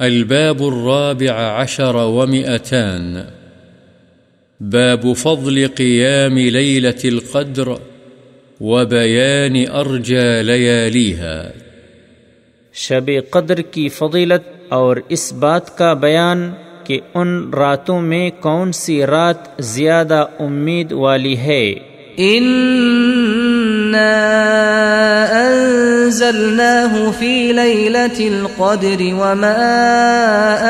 الباب الرابع عشر ومئتان. باب فضل قيام ليلة القدر وبيان أرجى لياليها. شب قدر کی فضیلت اور اس بات کا بیان کہ ان راتوں میں کون سی رات زیادہ امید والی ہے؟ أنزلناه في ليلة القدر وما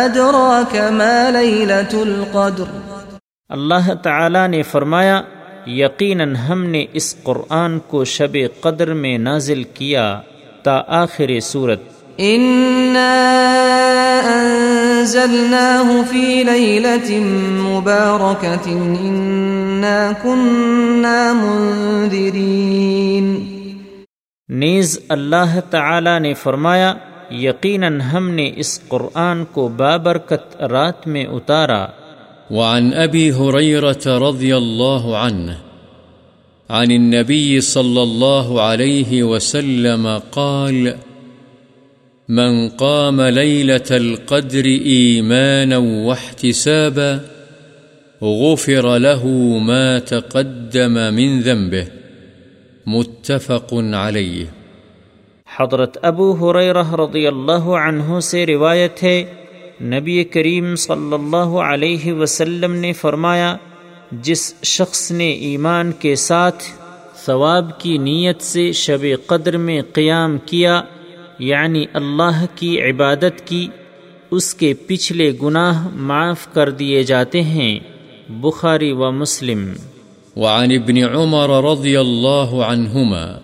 أدراك ما ليلة القدر اللہ تعالی نے فرمایا، یقیناً ہم نے اس قرآن کو شب قدر میں نازل کیا تا آخر صورت أنزلناه في ليلة مباركة إنا كنا منذرين نیز اللہ تعالی نے فرمایا یقیناً ہم نے اس قرآن کو بابرکت رات میں اتارا۔ وعن أبي هريرة رضي الله عنه عن النبي صلى الله عليه وسلم قال من قام ليلة القدر إيمانا واحتسابا غفر له ما تقدم من ذنبه. متفق علیہ حضرت ابو حریرہ رضی اللہ عنہ سے روایت ہے، نبی کریم صلی اللہ علیہ وسلم نے فرمایا، جس شخص نے ایمان کے ساتھ ثواب کی نیت سے شب قدر میں قیام کیا یعنی اللہ کی عبادت کی، اس کے پچھلے گناہ معاف کر دیے جاتے ہیں، بخاری و مسلم۔ وعن ابن عمر رضي الله عنهما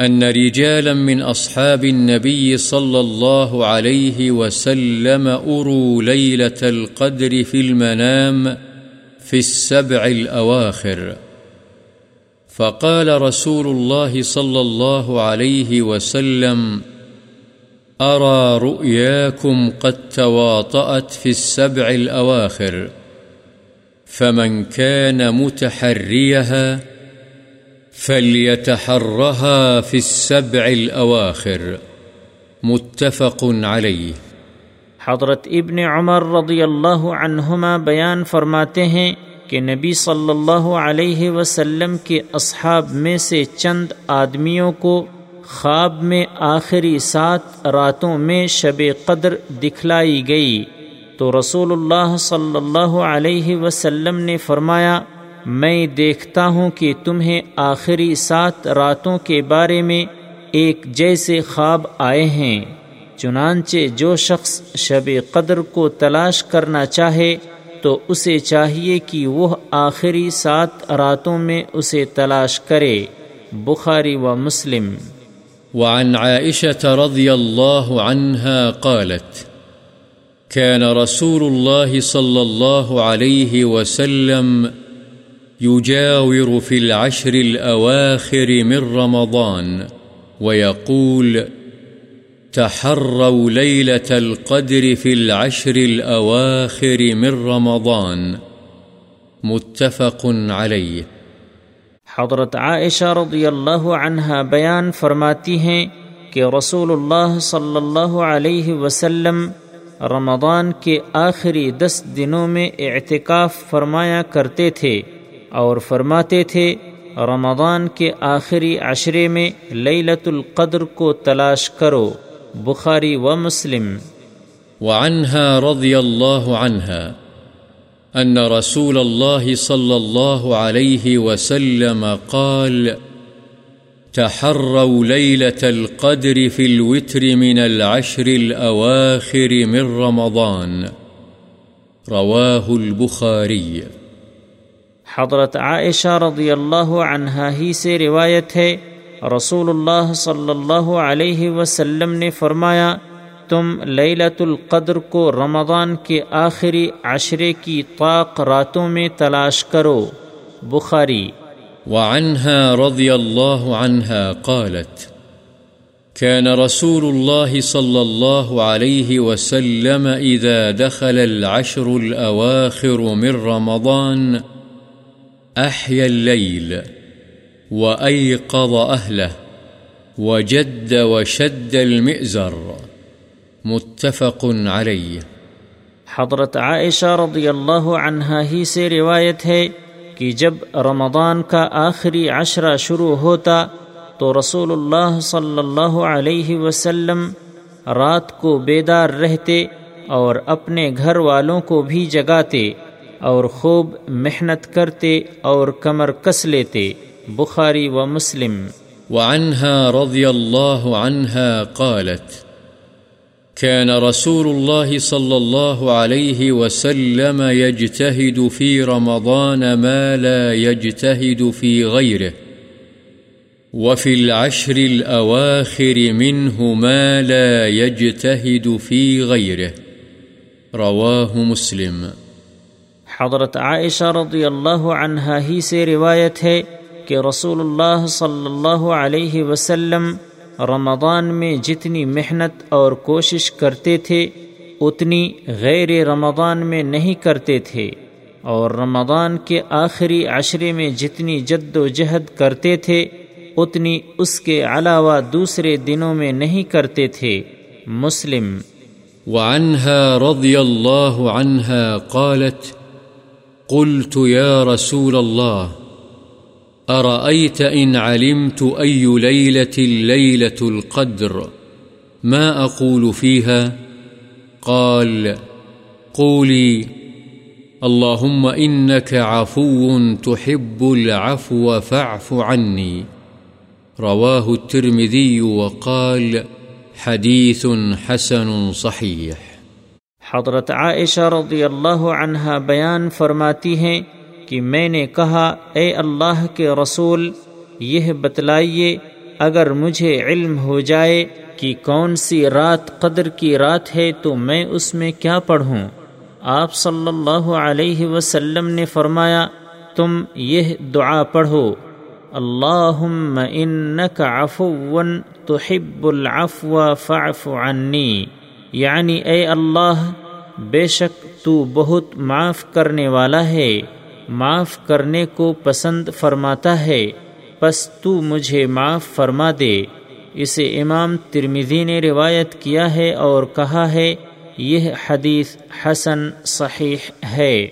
أن رجالا من أصحاب النبي صلى الله عليه وسلم أروا ليلة القدر في المنام في السبع الأواخر فقال رسول الله صلى الله عليه وسلم، أرى رؤياكم قد تواطأت في السبع الأواخر، فمن كان متحريها فليتحرها في السبع الأواخر. متفق عليه. حضرت ابن عمر رضی اللہ عنہما بیان فرماتے ہیں کہ نبی صلی اللہ علیہ وسلم کے اصحاب میں سے چند آدمیوں کو خواب میں آخری سات راتوں میں شب قدر دکھلائی گئی۔ تو رسول اللہ صلی اللہ علیہ وسلم نے فرمایا، میں دیکھتا ہوں کہ تمہیں آخری سات راتوں کے بارے میں ایک جیسے خواب آئے ہیں۔ چنانچہ جو شخص شب قدر کو تلاش کرنا چاہے تو اسے چاہیے کہ وہ آخری سات راتوں میں اسے تلاش کرے، بخاری و مسلم۔ وعن عائشة رضي الله عنها قالت كان رسول الله صلى الله عليه وسلم يجاور في العشر الأواخر من رمضان ويقول تحروا ليلة القدر في العشر الأواخر من رمضان. متفق عليه. حضرت عائشہ رضی اللہ عنہ بیان فرماتی ہیں کہ رسول اللہ صلی اللہ علیہ وسلم رمضان کے آخری دس دنوں میں اعتکاف فرمایا کرتے تھے اور فرماتے تھے رمضان کے آخری عشرے میں لیلت القدر کو تلاش کرو۔ بخاری و مسلم وعنها رضی اللہ عنها أن رسول الله صلى الله عليه وسلم قال تحروا ليلة القدر في الوتر من العشر الأواخر من رمضان. رواه البخاري حضرت عائشہ رضی اللہ عنہ ہی سے روایت ہے رسول اللہ صلی اللہ علیہ وسلم نے فرمایا، تم لیلت القدر کو رمضان کے آخری عشرے کی طاق راتوں میں تلاش کرو۔ بخاری۔ وعنها رضي الله عنها قالت كان رسول الله صلى الله عليه وسلم إذا دخل العشر الأواخر من رمضان أحيا الليل وأيقظ أهله وجد وشد المئزر. متفق عليه. حضرت عائشہ رضی اللہ عنہا ہی سے روایت ہے کہ جب رمضان کا آخری عشرہ شروع ہوتا تو رسول اللہ صلی اللہ علیہ وسلم رات کو بیدار رہتے اور اپنے گھر والوں کو بھی جگاتے اور خوب محنت کرتے اور کمر کس لیتے۔ بخاری و مسلم وعنها رضي الله عنها قالت كان رسول الله صلى الله عليه وسلم يجتهد في رمضان ما لا يجتهد في غيره وفي العشر الأواخر منه ما لا يجتهد في غيره رواه مسلم۔ حضرت عائشہ رضی اللہ عنہا ہی سے روایت ہے کہ رسول اللہ صلی اللہ علیہ وسلم رمضان میں جتنی محنت اور کوشش کرتے تھے، اتنی غیر رمضان میں نہیں کرتے تھے۔ اور رمضان کے آخری عشرے میں جتنی جد و جہد کرتے تھے، اتنی اس کے علاوہ دوسرے دنوں میں نہیں کرتے تھے۔ مسلم۔ وعنها رضي الله عنها قالت، قلت يا رسول الله أرأيت إن علمت أي ليلة ليلة القدر؟ ما أقول فيها؟ قال، قولي، اللهم إنك عفو تحب العفو فاعف عني. رواه الترمذي وقال، حديث حسن صحيح. حضرت عائشہ رضی اللہ عنہا بیان فرماتی ہیں کہ میں نے کہا، اے اللہ کے رسول، یہ بتلائیے، اگر مجھے علم ہو جائے کہ کون سی رات قدر کی رات ہے، تو میں اس میں کیا پڑھوں؟ آپ صلی اللہ علیہ وسلم نے فرمایا، تم یہ دعا پڑھو، اللہم انک عفو تحب العفو فاعف عنی یعنی اے اللہ، بے شک تو بہت معاف کرنے والا ہے۔ معاف کرنے کو پسند فرماتا ہے، پس تو مجھے معاف فرما دے۔ اسے امام ترمیدی نے روایت کیا ہے اور کہا ہے، یہ حدیث حسن صحیح ہے۔